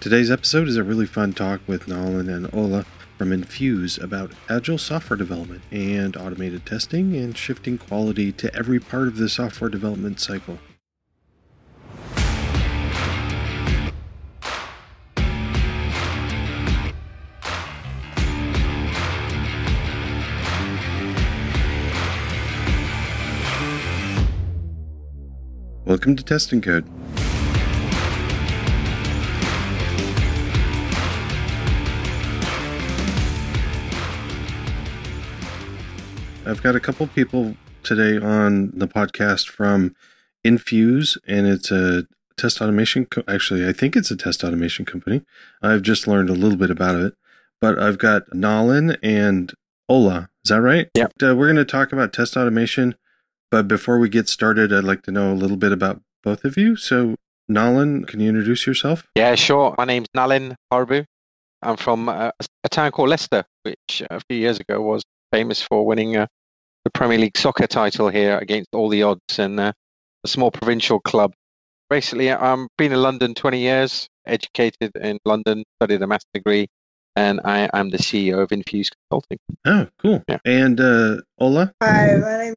Today's episode is a really fun talk with Nolan and Ola from Infuse about agile software development and automated testing and shifting quality to every part of the software development cycle. Welcome to Testing Code. I've got a couple people today on the podcast from Infuse, and it's a test automation. Co- Actually, I think it's a test automation company. I've just learned a little bit about it, but I've got Nolan and Ola. Is that right? Yeah. Uh, we're going to talk about test automation, but before we get started, I'd like to know a little bit about both of you. So, Nolan, can you introduce yourself? Yeah, sure. My name's Nalin Parbhu. I'm from uh, a town called Leicester, which a few years ago was famous for winning uh, the Premier League soccer title here against all the odds and uh, a small provincial club. Basically, I've been in London 20 years, educated in London, studied a master's degree, and I am the CEO of Infuse Consulting. Oh, cool. Yeah. And uh, Ola? Hi, my name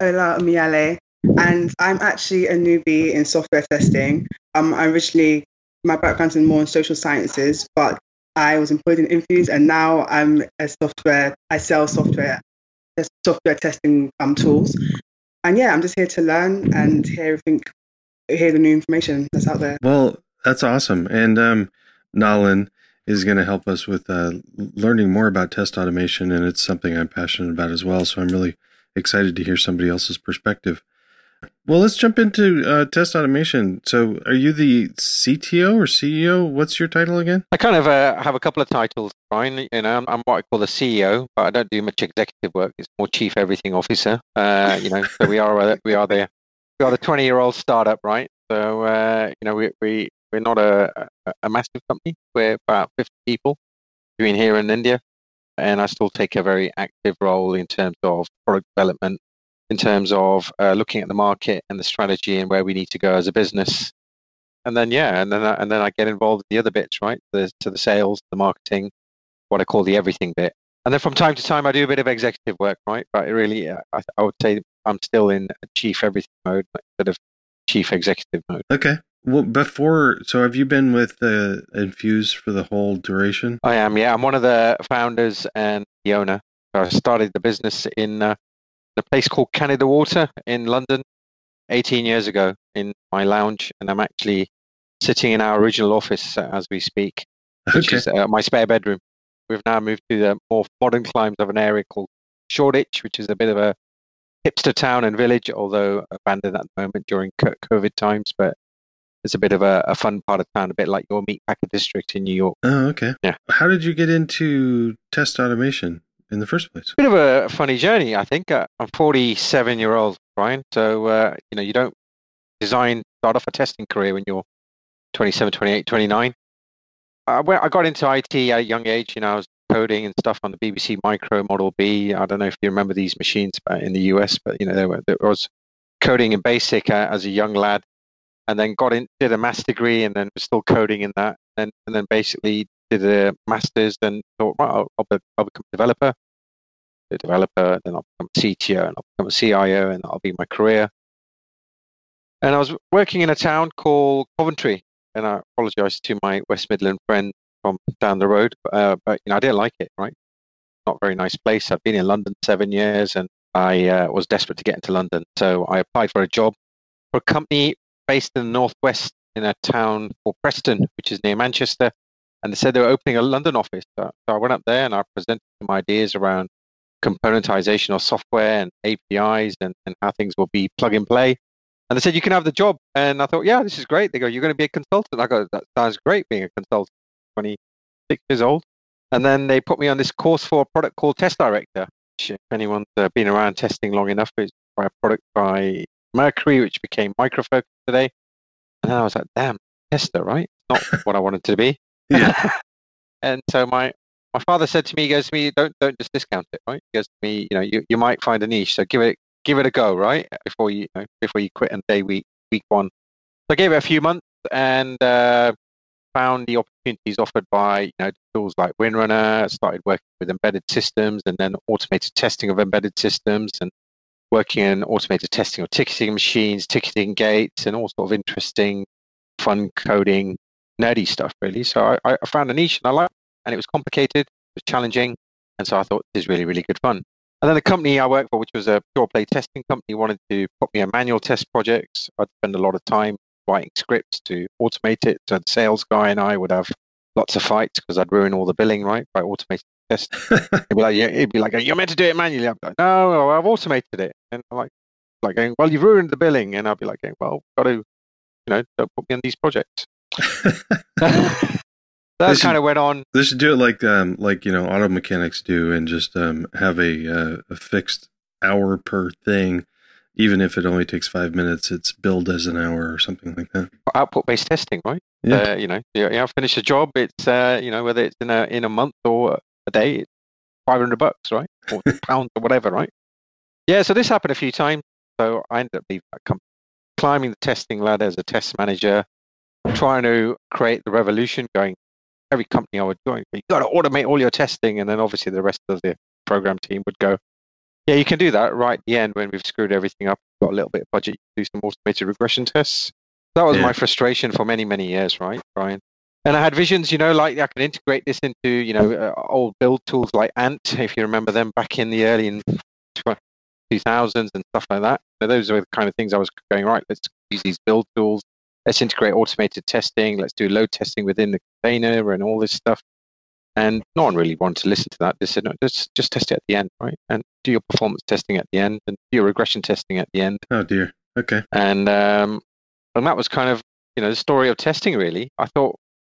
is Ola Miale, and I'm actually a newbie in software testing. Um, I originally, my background's in more in social sciences, but I was employed in Infuse, and now I'm a software. I sell software, software testing um, tools, and yeah, I'm just here to learn and hear everything, hear the new information that's out there. Well, that's awesome. And um, is going to help us with uh, learning more about test automation, and it's something I'm passionate about as well. So I'm really excited to hear somebody else's perspective. Well, let's jump into uh, test automation. So, are you the CTO or CEO? What's your title again? I kind of uh, have a couple of titles, Brian. You know, I'm, I'm, what I call the CEO, but I don't do much executive work. It's more chief everything officer. Uh, you know, so we are uh, we are the we are the 20 year old startup, right? So uh, you know, we we we're not a, a, massive company. We're about 50 people between here and India, and I still take a very active role in terms of product development, in terms of uh, looking at the market and the strategy and where we need to go as a business. And then yeah, and then I, and then I get involved in the other bits, right? The to the sales, the marketing, what I call the everything bit. And then from time to time, I do a bit of executive work, right? But really, uh, I, I would say I'm still in chief everything mode instead of chief executive mode. Okay. Well, before, so have you been with uh, Infuse for the whole duration? I am, yeah. I'm one of the founders and the owner. I started the business in uh, a place called Canada Water in London 18 years ago in my lounge, and I'm actually sitting in our original office as we speak, which Okay. is uh, my spare bedroom. We've now moved to the more modern climes of an area called Shoreditch, which is a bit of a hipster town and village, although abandoned at the moment during COVID times. But it's a bit of a, a fun part of town, a bit like your Meatpacker district in New York. Oh, okay. Yeah. How did you get into test automation in the first place? Bit of a funny journey, I think. Uh, I'm 47 year old, Brian. So uh, you know, you don't design start off a testing career when you're 27, 28, 29. I, went, I got into IT at a young age. You know, I was coding and stuff on the BBC Micro Model B. I don't know if you remember these machines in the US, but you know, there, were, there was coding in BASIC uh, as a young lad, and then got in, did a master's degree, and then was still coding in that, and and then basically did a master's, and thought, right, I'll, I'll, be, I'll become a developer. A developer, then I'll become a CTO, and I'll become a CIO, and that'll be my career. And I was working in a town called Coventry, and I apologize to my West Midland friend from down the road, uh, but you know I didn't like it. Right, not a very nice place. I've been in London seven years, and I uh, was desperate to get into London, so I applied for a job for a company based in the northwest in a town called Preston, which is near Manchester. And they said they were opening a London office. So, I went up there and I presented some ideas around componentization of software and APIs and, and how things will be plug and play. And they said, you can have the job. And I thought, yeah, this is great. They go, you're going to be a consultant. I go, that sounds great being a consultant, 26 years old. And then they put me on this course for a product called Test Director. Which, if anyone's uh, been around testing long enough, it's by a product by Mercury, which became Microfocus today. And I was like, damn, tester, right? Not what I wanted to be. Yeah. and so my my father said to me, he goes to me, don't don't just discount it, right? He goes to me, you know, you, you might find a niche, so give it give it a go, right? Before you, you know, before you quit on day week week one. So I gave it a few months and uh, found the opportunities offered by you know tools like WinRunner. Started working with embedded systems and then automated testing of embedded systems and working in automated testing of ticketing machines, ticketing gates, and all sort of interesting, fun coding, nerdy stuff. Really. So I, I found a niche and I liked, and it was complicated, it was challenging, and so I thought this is really really good fun. And then the company I worked for, which was a pure play testing company, wanted to put me on manual test projects. I'd spend a lot of time writing scripts to automate it. So the sales guy and I would have lots of fights because I'd ruin all the billing, right, by automating test. he'd be like, yeah, he'd be like, you're meant to do it manually. I'd be like, no, I've automated it. And I'm like, like going, well, you've ruined the billing. And I'd be like, well, got to, you know, don't put me on these projects. that should, kind of went on. They should do it like, um, like you know, auto mechanics do, and just um, have a uh, a fixed hour per thing even if it only takes five minutes, it's billed as an hour or something like that. Output based testing, right? Yeah. Uh, you know, you, you finish a job. It's uh, you know whether it's in a in a month or a day, it's five hundred bucks, right, or pounds or whatever, right? Yeah. So this happened a few times. So I ended up leaving that company, climbing the testing ladder as a test manager, trying to create the revolution. Going every company I would join, you got to automate all your testing, and then obviously the rest of the program team would go, yeah, you can do that right at the end when we've screwed everything up. Got a little bit of budget, do some automated regression tests. That was yeah. my frustration for many, many years, right, Brian? And I had visions, you know, like I could integrate this into, you know, uh, old build tools like Ant, if you remember them back in the early 2000s and stuff like that. So those were the kind of things I was going, right, let's use these build tools. Let's integrate automated testing. Let's do load testing within the container and all this stuff. And no one really wanted to listen to that. They said, no, just, just test it at the end, right? And do your performance testing at the end and do your regression testing at the end. Oh, dear. Okay. And, um, and that was kind of, you know, the story of testing, really. I thought.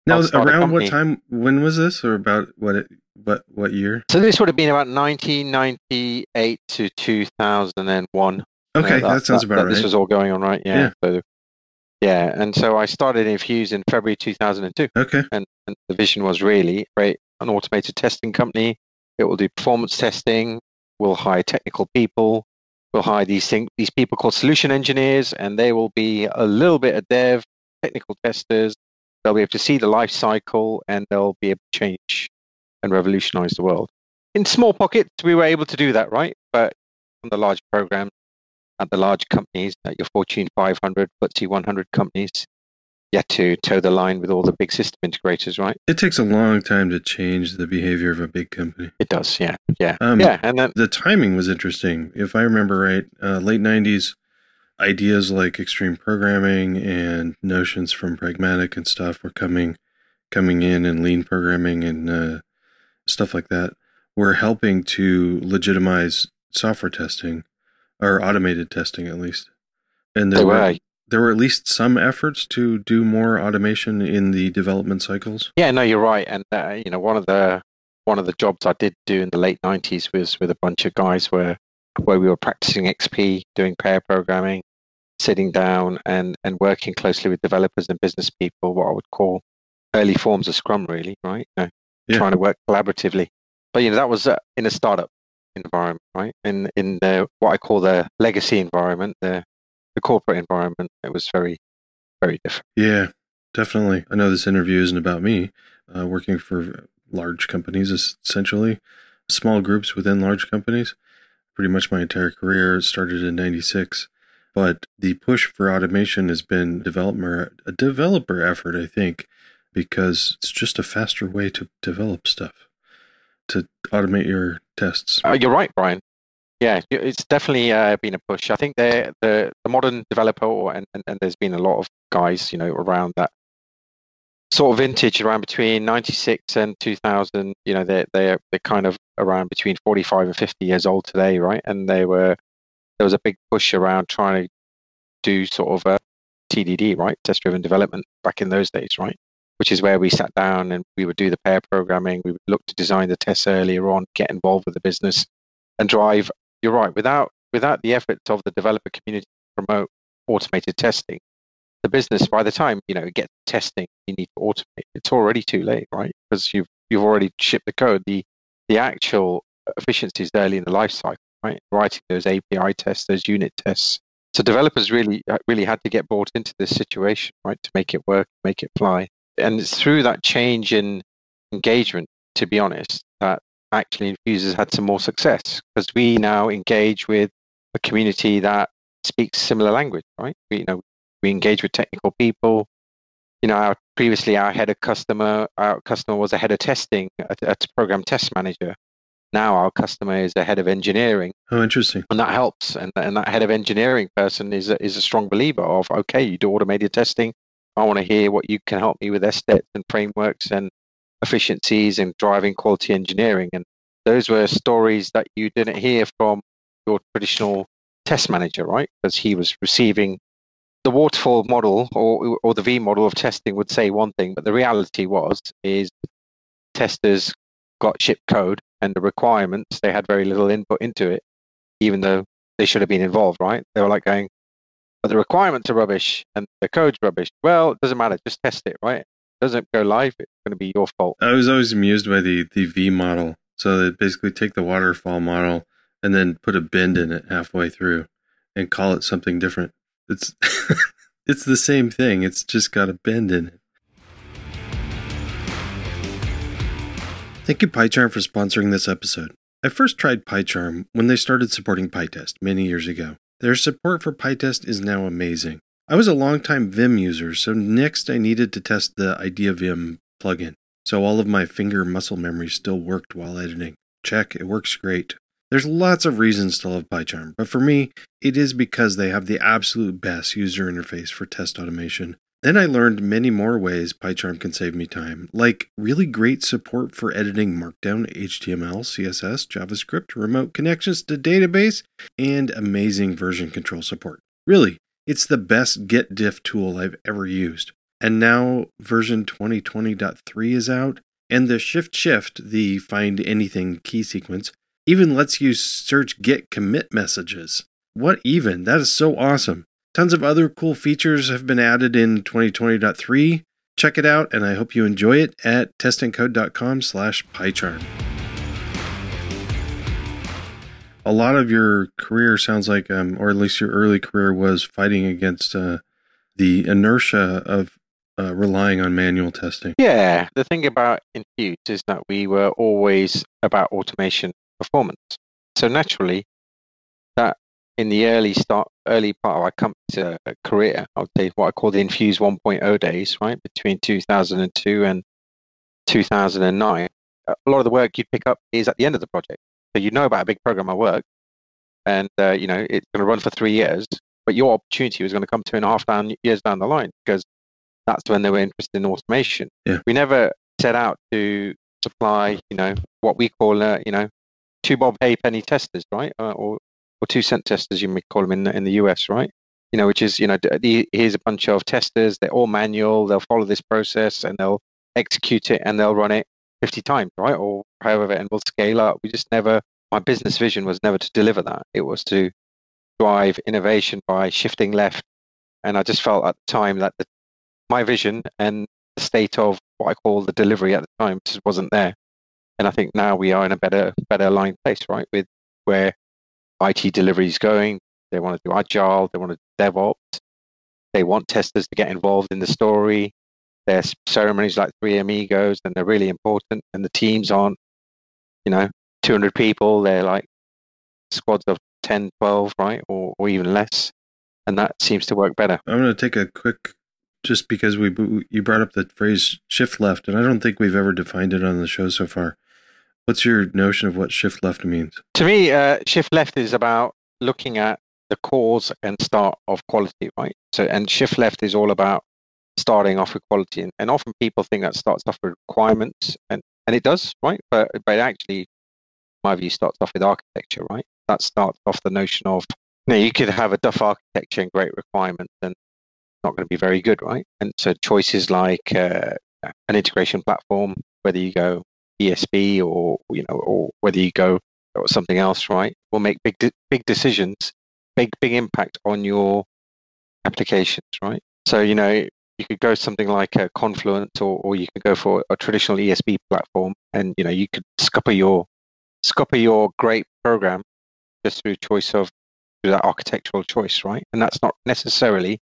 Now, around what time, when was this or about what, it, what, what year? So this would have been about 1998 to 2001. Okay, that, that, sounds about that right. This was all going on, right? Yeah. yeah. So, yeah, and so I started Infuse in February 2002. Okay. And, and the vision was really create an automated testing company. It will do performance testing. We'll hire technical people. We'll hire these thing, these people called solution engineers, and they will be a little bit of dev, technical testers. They'll be able to see the life cycle, and they'll be able to change and revolutionize the world. In small pockets, we were able to do that, right? But on the large programs, at the large companies, at your Fortune 500, FTSE 100 companies, yet to toe the line with all the big system integrators, right? It takes a long time to change the behavior of a big company. It does, yeah, yeah, um, yeah. And then the timing was interesting. If I remember right, uh, late '90s, ideas like extreme programming and notions from pragmatic and stuff were coming, coming in, and lean programming and uh, stuff like that were helping to legitimize software testing or automated testing at least. And there were, were there were at least some efforts to do more automation in the development cycles. Yeah, no, you're right. And uh, you know, one of the one of the jobs I did do in the late '90s was with a bunch of guys where where we were practicing XP, doing pair programming, sitting down and and working closely with developers and business people, what I would call early forms of Scrum, really, right? You know, Yeah. Trying to work collaboratively. But you know, that was uh, in a startup environment, right? In in the what I call the legacy environment, the the corporate environment, it was very, very different. Yeah, definitely. I know this interview isn't about me. Uh, working for large companies, essentially, small groups within large companies. Pretty much my entire career started in '96, but the push for automation has been developer a developer effort, I think, because it's just a faster way to develop stuff, to automate your tests. Uh, you're right, Brian. Yeah, it's definitely uh, been a push. I think the the, modern developer, or, and, and, and there's been a lot of guys, you know, around that sort of vintage, around between '96 and 2000. You know, they're they're they're kind of around between 45 and 50 years old today, right? And they were there was a big push around trying to do sort of a TDD, right, test-driven development back in those days, right? Which is where we sat down and we would do the pair programming. We would look to design the tests earlier on, get involved with the business, and drive you're right. Without without the efforts of the developer community to promote automated testing, the business by the time you know get testing, you need to automate. It's already too late, right? Because you've you've already shipped the code. The the actual efficiencies early in the life cycle, right? Writing those API tests, those unit tests. So developers really uh, really had to get bought into this situation, right, to make it work, make it fly. And it's through that change in engagement, to be honest, that actually Infuse has had some more success because we now engage with a community that speaks similar language, right? We, you know, we engage with technical people. You know, our, previously our head of customer, our customer was a head of testing, a, a program test manager. Now our customer is a head of engineering. Oh, interesting. And that helps. And, and that head of engineering person is a, is a strong believer of, okay, you do automated testing. I want to hear what you can help me with SDET and frameworks and efficiencies and driving quality engineering. And those were stories that you didn't hear from your traditional test manager, right? Because he was receiving the waterfall model or, or the V model of testing would say one thing, but the reality was is testers got shipped code and the requirements, they had very little input into it, even though they should have been involved, right? They were like going, but the requirements are rubbish and the code's rubbish. Well, it doesn't matter, just test it, right? It doesn't go live, it's going to be your fault. I was always amused by the, the V model. So they basically take the waterfall model and then put a bend in it halfway through and call it something different. It's it's the same thing. It's just got a bend in it. Thank you PyCharm for sponsoring this episode. I first tried PyCharm when they started supporting PyTest many years ago. Their support for PyTest is now amazing. I was a longtime Vim user, so next I needed to test the IdeaVim plugin. So all of my finger muscle memory still worked while editing. Check, it works great. There's lots of reasons to love PyCharm, but for me, it is because they have the absolute best user interface for test automation. Then I learned many more ways PyCharm can save me time, like really great support for editing Markdown, HTML, CSS, JavaScript, remote connections to database, and amazing version control support. Really, it's the best Git diff tool I've ever used. And now version 2020.3 is out, and the Shift Shift, the find anything key sequence, even lets you search Git commit messages. What even? That is so awesome. Tons of other cool features have been added in 2020.3. Check it out, and I hope you enjoy it at testandcode.com slash PyCharm. A lot of your career sounds like, um, or at least your early career was fighting against uh, the inertia of uh, relying on manual testing. Yeah, the thing about Infuse is that we were always about automation performance. So naturally, that in the early start, early part of our company's uh, career, I would say what I call the Infuse 1.0 days, right, between 2002 and 2009. A lot of the work you'd pick up is at the end of the project. So you know about a big program of work, and uh, you know it's going to run for three years, but your opportunity was going to come two and a half down, years down the line because that's when they were interested in automation. Yeah. We never set out to supply, you know, what we call, uh, you know, two bob penny testers, right? Uh, or or two cent testers, you may call them in the, in the US, right? You know, which is you know, here's a bunch of testers. They're all manual. They'll follow this process and they'll execute it and they'll run it 50 times, right? Or however, and we'll scale up. We just never. My business vision was never to deliver that. It was to drive innovation by shifting left. And I just felt at the time that the, my vision and the state of what I call the delivery at the time just wasn't there. And I think now we are in a better, better aligned place, right? With where IT delivery is going. They want to do agile. They want to do DevOps. They want testers to get involved in the story. There's ceremonies like Three Amigos, and they're really important. And the teams aren't, you know, 200 people. They're like squads of 10, 12, right? Or, or even less. And that seems to work better. I'm going to take a quick, just because we you brought up the phrase shift left, and I don't think we've ever defined it on the show so far. What's your notion of what shift left means? To me, uh, shift left is about looking at the cause and start of quality, right? So, and shift left is all about starting off with quality, and, and often people think that starts off with requirements, and and it does, right? But but actually, my view starts off with architecture, right? That starts off the notion of you know you could have a duff architecture and great requirements, and it's not going to be very good, right? And so choices like uh, an integration platform, whether you go ESB or you know or whether you go or something else, right, will make big big decisions, big big impact on your applications, right? So you know you could go something like a Confluent or, or you could go for a traditional ESB platform, and you know you could scupper your scupper your great program just through choice of through that architectural choice, right? And that's not necessarily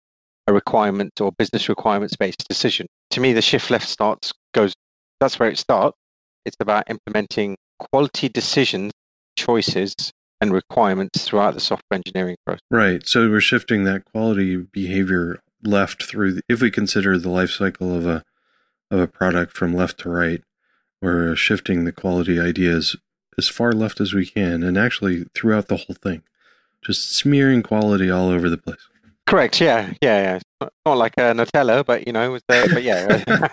a requirement or business requirements based decision. To me, the shift left starts goes. That's where it starts. It's about implementing quality decisions, choices, and requirements throughout the software engineering process. Right. So we're shifting that quality behavior left through. The, if we consider the life cycle of a of a product from left to right, we're shifting the quality ideas as far left as we can, and actually throughout the whole thing, just smearing quality all over the place. Correct. Yeah. Yeah. yeah. Not, like a Nutella, but you know, but yeah. but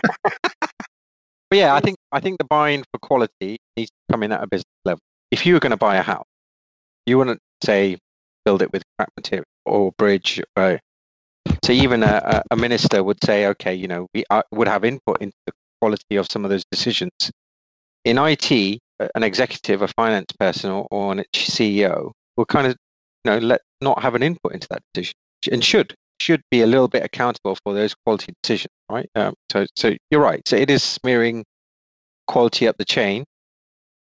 yeah, I think I think the buying for quality needs to come in at a business level. If you were going to buy a house, you wouldn't say build it with crap material or bridge. Right? So even a, a minister would say, okay, you know, we uh, would have input into the quality of some of those decisions. In IT, an executive, a finance person, or, or a CEO will kind of, you know, let not have an input into that decision and should should be a little bit accountable for those quality decisions, right? Um, so, so you're right. So it is smearing quality up the chain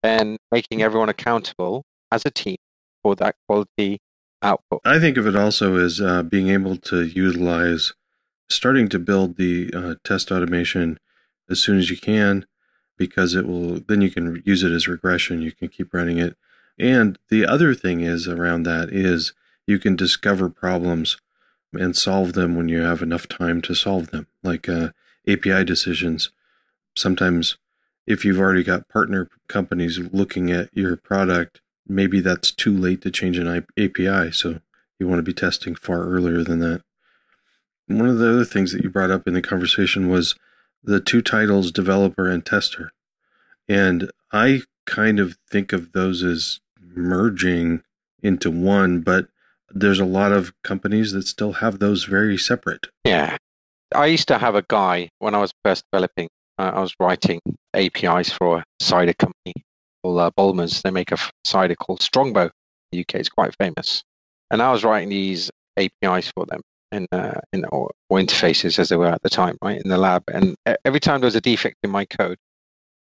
and making everyone accountable as a team for that quality output. I think of it also as uh, being able to utilize, starting to build the uh, test automation as soon as you can, because it will then you can use it as regression. You can keep running it. And the other thing is around that is you can discover problems and solve them when you have enough time to solve them, like uh, API decisions. Sometimes, if you've already got partner companies looking at your product, maybe that's too late to change an API. So you want to be testing far earlier than that. One of the other things that you brought up in the conversation was the two titles, developer and tester. And I kind of think of those as merging into one, but there's a lot of companies that still have those very separate. Yeah. I used to have a guy when I was first developing, I was writing APIs for a cider company called uh, Bulmers. They make a cider called Strongbow the UK. It's quite famous. And I was writing these APIs for them in, uh, in or, or interfaces as they were at the time, right, in the lab. And every time there was a defect in my code,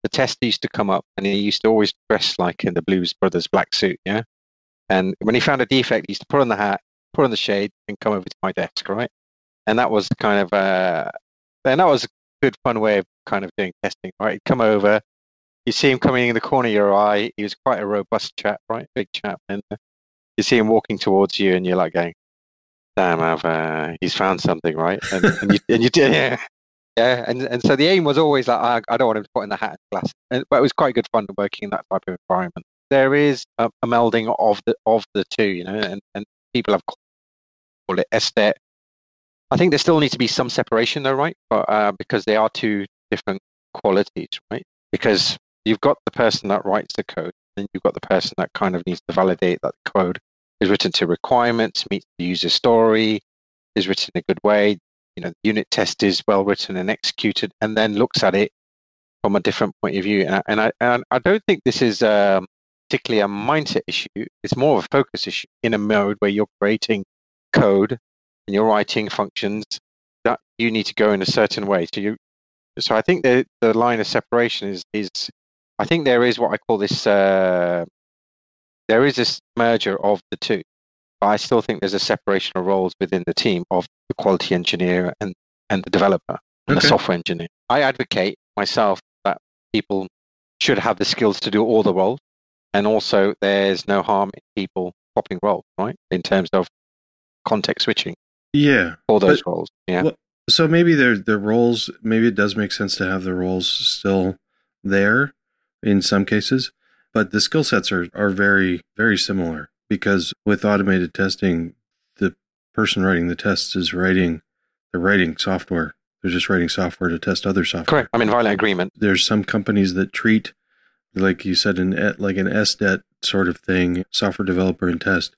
the tester used to come up and he used to always dress like in the Blues Brothers black suit, yeah? And when he found a defect, he used to put on the hat, put on the shade, and come over to my desk, right? And that was kind of, uh, and that was good, fun way of kind of doing testing, right? He'd come over, you see him coming in the corner of your eye. He was quite a robust chap, right? Big chap. And you see him walking towards you, and you're like going, damn, I've, uh, he's found something, right? And, and you, and you did, yeah. Yeah, and, and so the aim was always like, I, I don't want him to put in the hat and glass. And, but it was quite good fun working in that type of environment there is a, a, melding of the of the two, you know, and, and people have called it SDET. I think there still needs to be some separation, though, right? But, uh, because they are two different qualities, right? Because you've got the person that writes the code, and you've got the person that kind of needs to validate that the code is written to requirements, meets the user story, is written in a good way. You know, the unit test is well written and executed, and then looks at it from a different point of view. And I, and I, and I don't think this is um, particularly a mindset issue. It's more of a focus issue in a mode where you're creating code and you're writing functions that you need to go in a certain way. So you, so I think the the line of separation is is I think there is what I call this. Uh, there is this merger of the two, but I still think there's a separation of roles within the team of the quality engineer and and the developer and okay. the software engineer. I advocate myself that people should have the skills to do all the roles and also there's no harm in people swapping roles, right? In terms of context switching. Yeah. For those but, roles. Yeah. Well, so maybe their the roles maybe it does make sense to have the roles still there in some cases, but the skill sets are, are very, very similar because with automated testing, the person writing the tests is writing they're writing software. They're just writing software to test other software. Correct. I'm in violent agreement. There's some companies that treat like you said, an like an SDET sort of thing, software developer and test,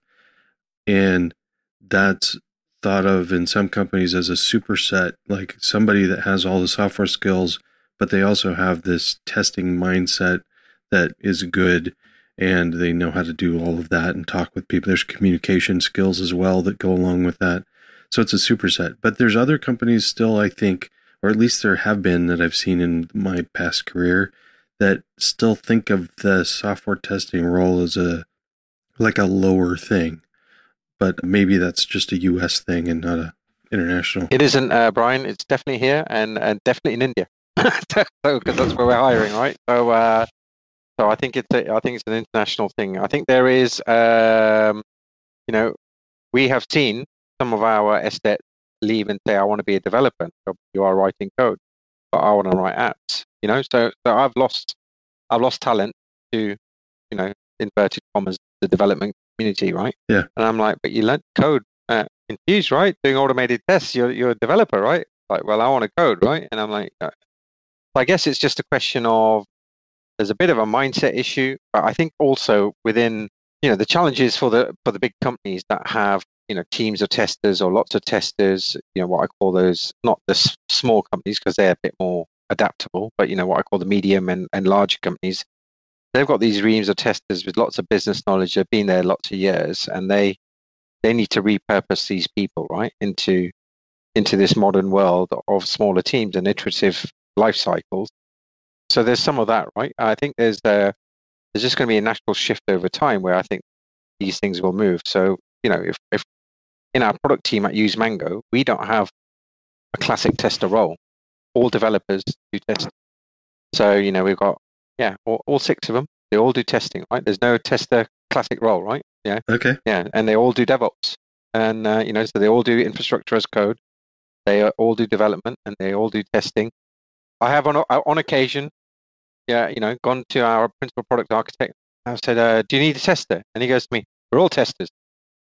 and that's thought of in some companies as a superset, like somebody that has all the software skills, but they also have this testing mindset that is good and they know how to do all of that and talk with people. There's communication skills as well that go along with that. So it's a superset. But there's other companies still, I think, or at least there have been that I've seen in my past career that still think of the software testing role as a like a lower thing. But maybe that's just a US thing and not a international? It isn't, uh, Brian. It's definitely here and, and definitely in India, because that's where we're hiring, right? So, uh, so I think it's a, I think it's an international thing. I think there is, um, you know, we have seen some of our SDETs leave and say, "I want to be a developer." You are writing code, but I want to write apps. You know, so so I've lost I've lost talent to, you know, inverted commas, the development community, right? Yeah. And I'm like, but you learned code uh, Infuse, right? Doing automated tests. You're you're a developer, right? Like, well, I want to code, right? And I'm like, uh, I guess it's just a question of there's a bit of a mindset issue, but I think also within you know the challenges for the for the big companies that have you know teams of testers or lots of testers you know what i call those not the s- small companies because they're a bit more adaptable but you know what i call the medium and, and larger companies they've got these reams of testers with lots of business knowledge. They've been there lots of years and they they need to repurpose these people right into into this modern world of smaller teams and iterative life cycles. So there's some of that right? I think there's uh, there's just going to be a natural shift over time where i think these things will move. So you know if, if in our product team at useMango we don't have a classic tester role. All developers do test. so you know we've got yeah all, all six of them they all do testing right? There's no tester classic role right? Yeah. Okay. yeah and they all do devops. And uh, you know so they all do infrastructure as code. They uh, all do development and they all do testing. I have on on occasion yeah you know gone to our principal product architect. I've said uh, do you need a tester? And he goes to me we're all testers.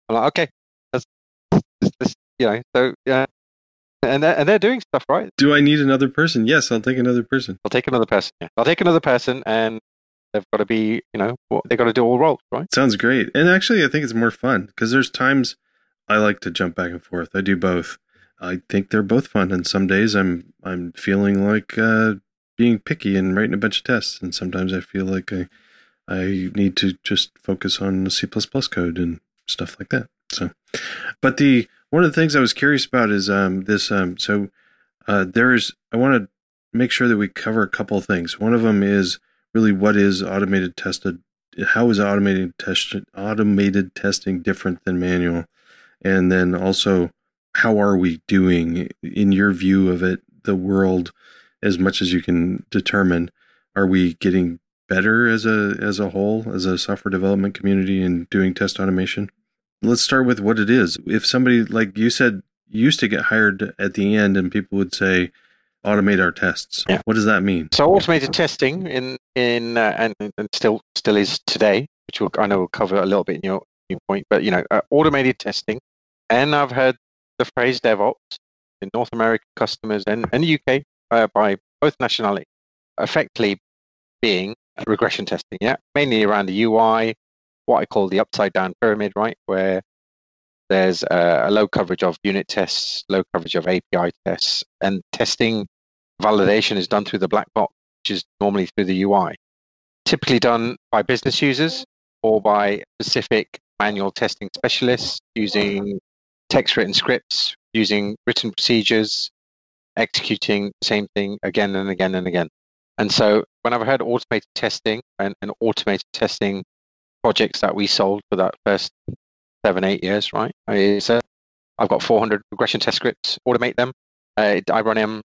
I'm like okay that's this, this you know so yeah and they're, and they're doing stuff right Do I need another person? Yes, I'll take another person. i'll take another person yeah. i'll take another person and they've got to be you know what- they've got to do all roles right Sounds great. And actually, I think it's more fun because there's times I like to jump back and forth. I do both. I think they're both fun, and some days I'm I'm feeling like uh, being picky and writing a bunch of tests, and sometimes I feel like I I need to just focus on C code and stuff like that. So, but the one of the things I was curious about is um, this. Um, so uh, there's I want to make sure that we cover a couple things. One of them is really what is automated tested how is automated test automated testing different than manual and then also how are we doing in your view of it the world as much as you can determine are we getting better as a as a whole as a software development community in doing test automation let's start with what it is if somebody like you said used to get hired at the end and people would say automate our tests Yeah. what does that mean So automated testing in in uh, and, and still still is today, which we'll, I know we'll cover a little bit in your, your point. But you know, uh, automated testing, and I've heard the phrase DevOps in North American customers and and the UK uh, by both nationalities, effectively being regression testing. Yeah, mainly around the UI, what I call the upside down pyramid, right, where there's a, a low coverage of unit tests, low coverage of API tests, and testing validation is done through the black box, which is normally through the UI. Typically done by business users or by specific manual testing specialists using text written scripts, using written procedures, executing the same thing again and again and again. And so when I've heard automated testing and, and automated testing projects that we sold for that first seven, eight years, right? Is uh, I've got 400 regression test scripts, automate them. Uh, I run them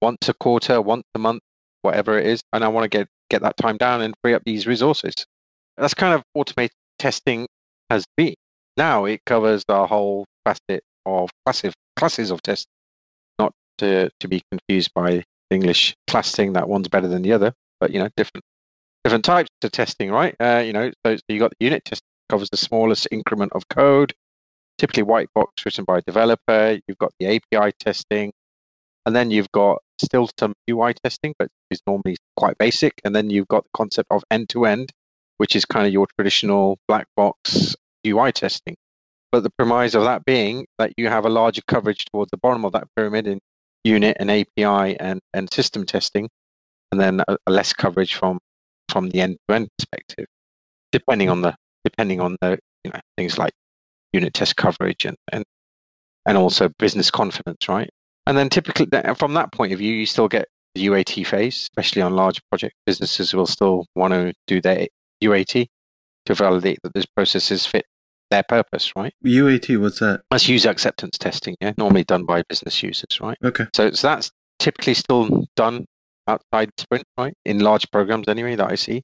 once a quarter, once a month, whatever it is, and I want to get get that time down and free up these resources. That's kind of automated testing has been. Now it covers the whole facet of classes classes of tests, not to to be confused by English classing that one's better than the other, but you know different different types of testing, right? Uh, you know, so, so you got the unit test covers the smallest increment of code, typically white box written by a developer. You've got the API testing, and then you've got still some UI testing, but it's normally quite basic. And then you've got the concept of end to end, which is kind of your traditional black box UI testing. But the premise of that being that you have a larger coverage towards the bottom of that pyramid in unit and API and, and system testing, and then a, a less coverage from from the end to end perspective, depending on the depending on the you know things like unit test coverage and and and also business confidence, right? And then typically from that point of view, you still get the UAT phase, especially on large project businesses will still want to do their UAT to validate that those processes fit their purpose, right? UAT, what's that? That's user acceptance testing, yeah, normally done by business users, right? Okay. So, so that's typically still done outside Sprint, right? In large programs, anyway, that I see.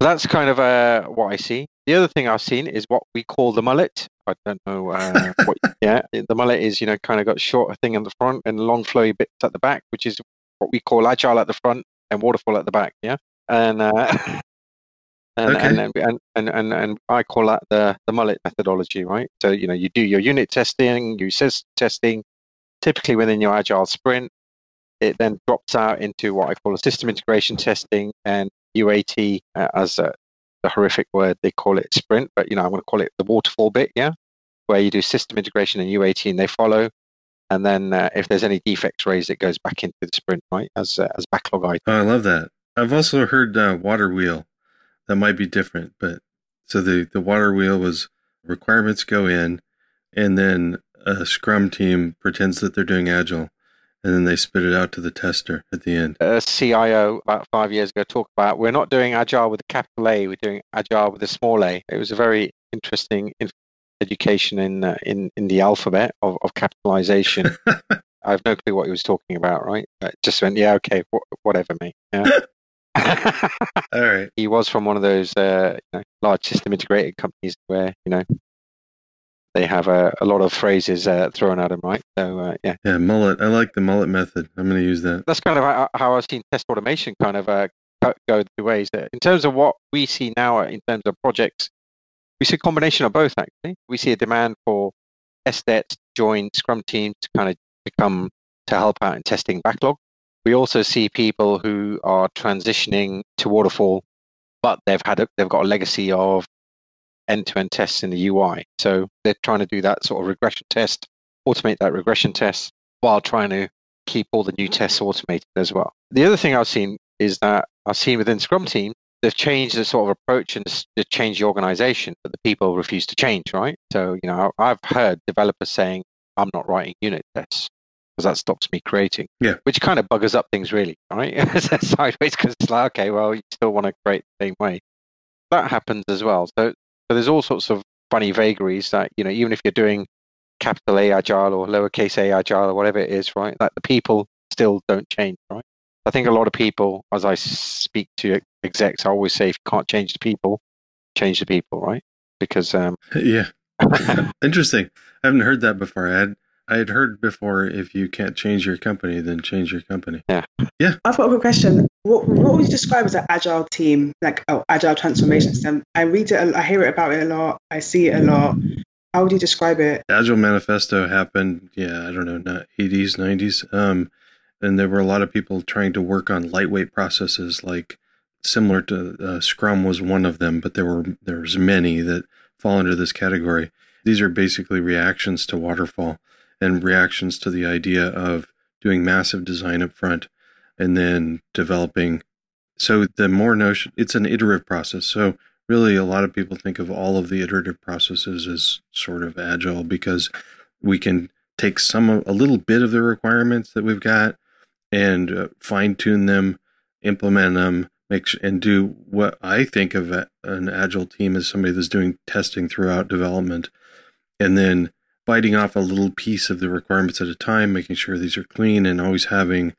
So that's kind of uh, what I see. The other thing I've seen is what we call the mullet. I don't know uh, what. Yeah, the mullet is you know kind of got shorter thing in the front and long flowy bits at the back, which is what we call agile at the front and waterfall at the back. Yeah, and uh, and, Okay. and, and, and and and I call that the the mullet methodology, right? So you know you do your unit testing, you system testing, typically within your agile sprint. It then drops out into what I call a system integration testing and UAT uh, as a, the horrific word they call it sprint, but you know I'm going to call it the waterfall bit, yeah, where you do system integration and UAT and they follow, and then uh, if there's any defects raised, it goes back into the sprint, right, as uh, as backlog item. Oh, I love that. I've also heard uh, water wheel. That might be different, but so the the water wheel was requirements go in, and then a Scrum team pretends that they're doing agile, and then they spit it out to the tester at the end. A CIO about five years ago talked about we're not doing agile with a capital A, we're doing agile with a small a. It was a very interesting in- education in uh, in in the alphabet of, of capitalization. I have no clue what he was talking about, right? Uh, just went, yeah, okay, wh- whatever, mate. Yeah. All right. he was from one of those uh, you know, large system integrated companies where you know they have a, a lot of phrases uh, thrown at them, right? So uh, yeah, Yeah, mullet. I like the mullet method. I'm going to use that. that's kind of how, I've seen test automation kind of uh, go- the ways. In terms of what we see now, uh, in terms of projects, we see a combination of both. Actually, we see a demand for SDETs to join Scrum teams to kind of become to help out in testing backlog. We also see people who are transitioning to waterfall, but they've had a, they've got a legacy of end-to-end tests in the UI. So they're trying to do that sort of regression test, automate that regression test while trying to keep all the new tests automated as well. The other thing I've seen is that I've seen within Scrum team, they've changed the sort of approach and they've changed the organization, but the people refuse to change, right? So, you know, I've heard developers saying, I'm not writing unit tests because that stops me creating. Yeah. Which kind of buggers up things really, right? Sideways because it's like, okay, well, you still want to create the same way. That happens as well. So, so there's all sorts of funny vagaries that, you know, even if you're doing capital A agile or lowercase a agile or whatever it is, right? That the people still don't change, right? I think a lot of people, as I speak to execs, I always say, if you can't change the people, change the people, right? Because um, yeah. Interesting. I haven't heard that before. I had I had heard before if you can't change your company, then change your company. Yeah, yeah. I've got a quick question. What, what would you describe as an agile team, like oh, agile transformation system? I read it, I hear it about it a lot. I see it a lot. How would you describe it? Agile Manifesto happened, yeah, I don't know, not 80s, 90s. Um, and there were a lot of people trying to work on lightweight processes, like similar to uh, Scrum was one of them, but there were there's many that fall under this category. These are basically reactions to waterfall and reactions to the idea of doing massive design up front and then developing. So the more notion, it's an iterative process. So really a lot of people think of all of the iterative processes as sort of agile because we can take some a little bit of the requirements that we've got and uh, fine tune them, implement them, make sh- and do what I think of an agile team as somebody that's doing testing throughout development, and then biting off a little piece of the requirements at a time, making sure these are clean, and always having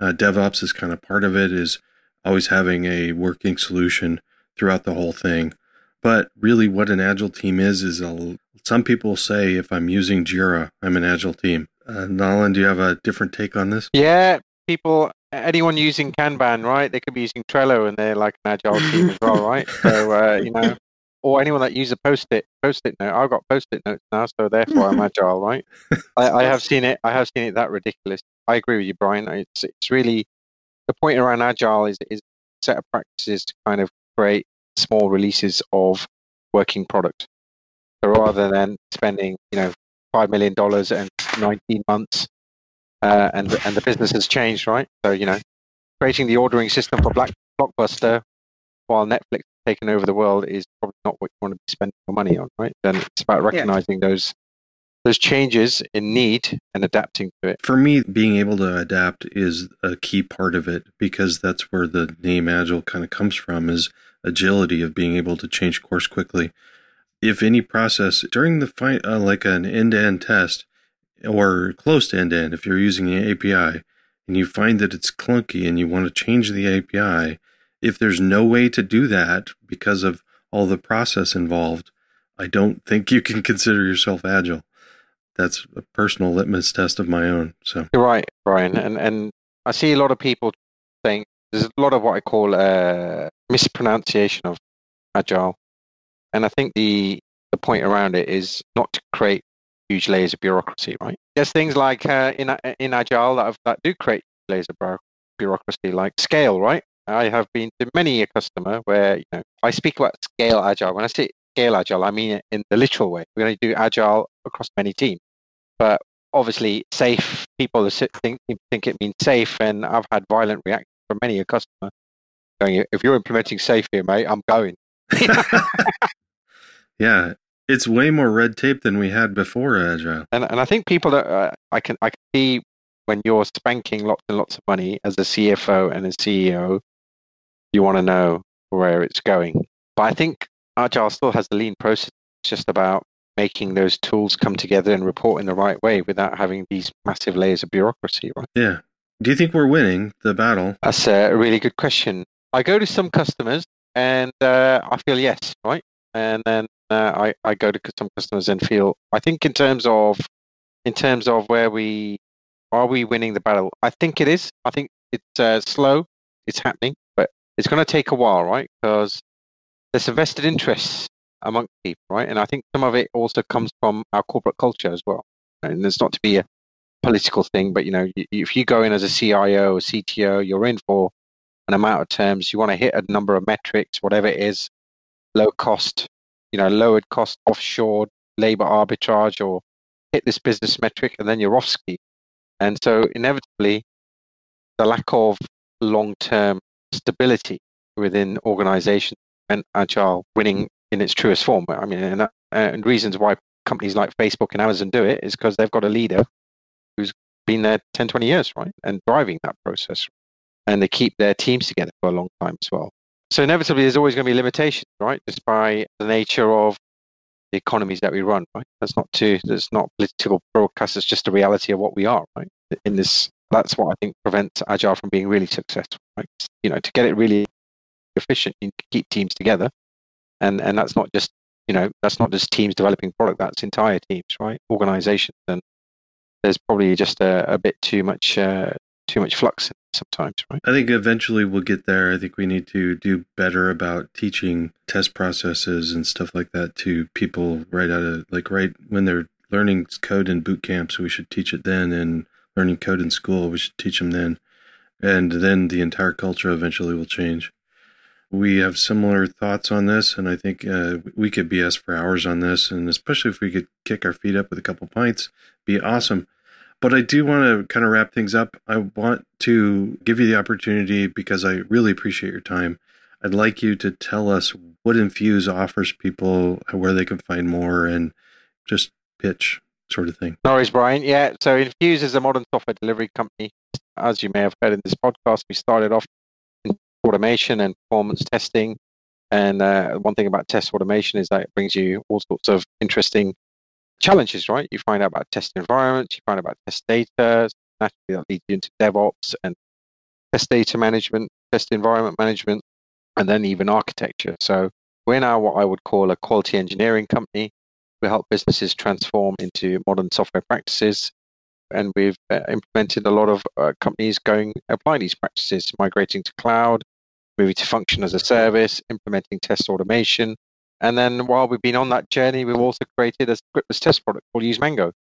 uh, DevOps is kind of part of it. Is always having a working solution throughout the whole thing. But really, what an agile team is is a, some people say if I'm using Jira, I'm an agile team. Uh, Nolan, do you have a different take on this? yeah, people, anyone using Kanban, right? They could be using Trello and they're like an agile team as well, right? So, uh, you know, or anyone that uses a post-it, post-it note. I've got post-it notes now, so therefore I'm agile, right? I, I have seen it. I have seen it that ridiculous. I agree with you, Brian. It's it's really the point around agile is is set of practices to kind of create small releases of working product. So rather than spending, you know, five million dollars and 19 months, uh, and and the business has changed, right? So you know, creating the ordering system for Black Blockbuster while Netflix taken over the world is probably not what you want to be spending your money on, right? Then it's about recognizing those those changes in need and adapting to it. For me, being able to adapt is a key part of it because that's where the name agile kind of comes from is agility of being able to change course quickly. if any process during the fight, uh, like an end to end test or close to end to end, if you're using the API and you find that it's clunky and you want to change the API, if there's no way to do that because of all the process involved, I don't think you can consider yourself agile. That's a personal litmus test of my own. So you're right, Brian, and and I see a lot of people saying there's a lot of what I call uh, mispronunciation of agile, and I think the the point around it is not to create huge layers of bureaucracy, right? There's things like uh, in in agile that, have, that do create layers of bureaucracy, like scale, right? I have been to many a customer where you know I speak about scale agile. When I say scale agile, I mean it in the literal way. We're going to do agile across many teams, but obviously safe people think think it means safe, and I've had violent reactions from many a customer going, "If you're implementing safe here, mate, I'm going." yeah, it's way more red tape than we had before agile. And and I think people that uh, I can I can see when you're spanking lots and lots of money as a CFO and a CEO, you want to know where it's going. But I think Agile still has the lean process. It's just about making those tools come together and report in the right way without having these massive layers of bureaucracy, right? Yeah. Do you think we're winning the battle? That's a really good question. I go to some customers and uh, I feel yes, right? And then uh, I, I go to some customers and feel, I think in terms of, in terms of where we, are we winning the battle? I think it is. I think it's uh, slow. It's happening, but it's going to take a while, right? Because there's a vested interests among people, right? And I think some of it also comes from our corporate culture as well. And it's not to be a political thing, but you know, if you go in as a CIO or CTO, you're in for an amount of terms. You want to hit a number of metrics, whatever it is, low cost, you know, lowered cost offshore labor arbitrage, or hit this business metric, and then you're off ski. And so, inevitably, the lack of long term stability within organizations and agile winning in its truest form. I mean, and, and reasons why companies like Facebook and Amazon do it is because they've got a leader who's been there 10, 20 years, right? And driving that process. And they keep their teams together for a long time as well. So inevitably, there's always going to be limitations, right? Just by the nature of the economies that we run, right? That's not too, that's not political broadcast. It's just the reality of what we are, right? In this, that's what I think prevents Agile from being really successful, right? You know, to get it really efficient, you to keep teams together. And, and that's not just, you know, that's not just teams developing product, that's entire teams, right? Organizations. And there's probably just a, a bit too much, uh, too much flux sometimes, right? I think eventually we'll get there. I think we need to do better about teaching test processes and stuff like that to people right out of like right when they're learning code in boot camps. We should teach it then, and learning code in school, we should teach them then, and then the entire culture eventually will change. We have similar thoughts on this, and I think uh, we could BS for hours on this, and especially if we could kick our feet up with a couple pints, be awesome. But I do want to kind of wrap things up. I want to give you the opportunity because I really appreciate your time. I'd like you to tell us what Infuse offers people, where they can find more, and just pitch sort of thing. No worries, Brian. Yeah, so Infuse is a modern software delivery company. As you may have heard in this podcast, we started off automation and performance testing. And uh, one thing about test automation is that it brings you all sorts of interesting challenges, right? You find out about test environments, you find out about test data, naturally that leads you into DevOps and test data management, test environment management, and then even architecture. So we're now what I would call a quality engineering company. We help businesses transform into modern software practices. And we've uh, implemented a lot of uh, companies going applying these practices, migrating to cloud, moving to function as a service, implementing test automation, and then while we've been on that journey, we've also created a scriptless test product called useMango.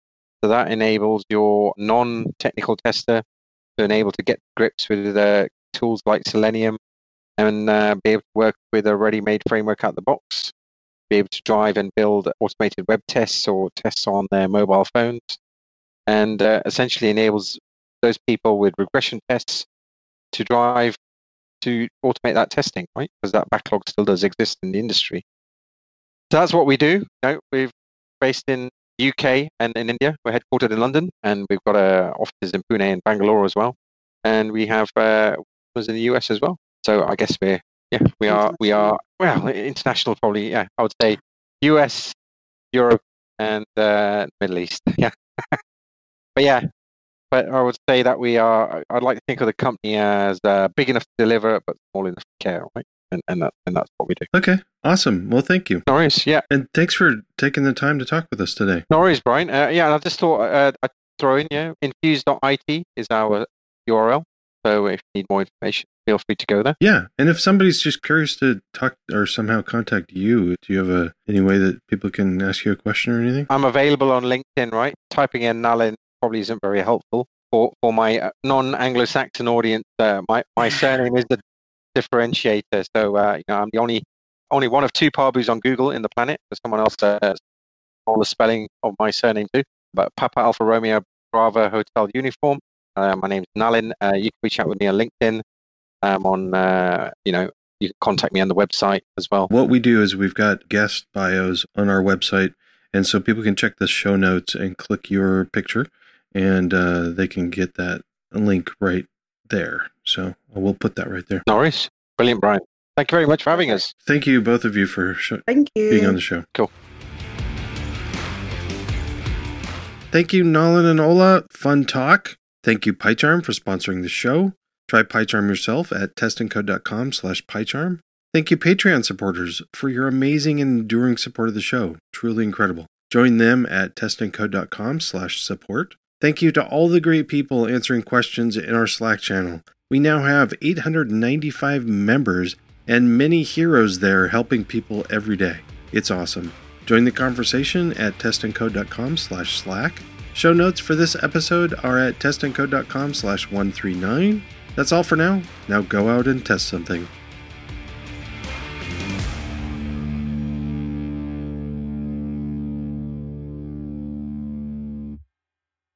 So that enables your non-technical tester to enable to get grips with uh, tools like Selenium and uh, be able to work with a ready-made framework out the box, be able to drive and build automated web tests or tests on their mobile phones, and uh, essentially enables those people with regression tests to drive to automate that testing, right? Because that backlog still does exist in the industry. So that's what we do. You know, we're based in UK and in India. We're headquartered in London, and we've got uh, offices in Pune and Bangalore as well. And we have uh, was in the US as well. So I guess we're yeah we are we are well international probably yeah I would say US, Europe, and uh, Middle East. Yeah. but yeah, but I would say that we are. I'd like to think of the company as uh, big enough to deliver, but small enough to care, right? And and that and that's what we do. Okay, awesome. Well, thank you, No worries. Yeah. and thanks for taking the time to talk with us today. No worries, Brian. Uh, yeah, and I just thought uh, I'd throw in, yeah, infuse.it is our URL. So if you need more information, feel free to go there. Yeah, and if somebody's just curious to talk or somehow contact you, do you have a any way that people can ask you a question or anything? I'm available on LinkedIn, right? Typing in Nalin probably isn't very helpful for, for my uh, non-Anglo-Saxon audience. Uh, my my surname is the differentiator, so uh, you know I'm the only only one of two Parbhus on Google in the planet. There's someone else uh, all the spelling of my surname too. But Papa Alpha Romeo Bravo Hotel Uniform. Uh, my name's Nalin. Uh, you can reach out with me on LinkedIn. Um, on uh, you know you can contact me on the website as well. What we do is we've got guest bios on our website, and so people can check the show notes and click your picture, and uh, they can get that link right there. So we'll put that right there. Norris, brilliant, Brian. Thank you very much for having us. Thank you, both of you, for sh- Thank you. being on the show. Cool. Thank you, Nalin and Ola. Fun talk. Thank you, PyCharm, for sponsoring the show. Try PyCharm yourself at testandcode.com slash PyCharm. Thank you, Patreon supporters, for your amazing and enduring support of the show. Truly incredible. Join them at testandcode.com slash support. Thank you to all the great people answering questions in our Slack channel. We now have 895 members and many heroes there helping people every day. It's awesome. Join the conversation at testandcode.com slash slack. Show notes for this episode are at testandcode.com slash 139. That's all for now. Now go out and test something.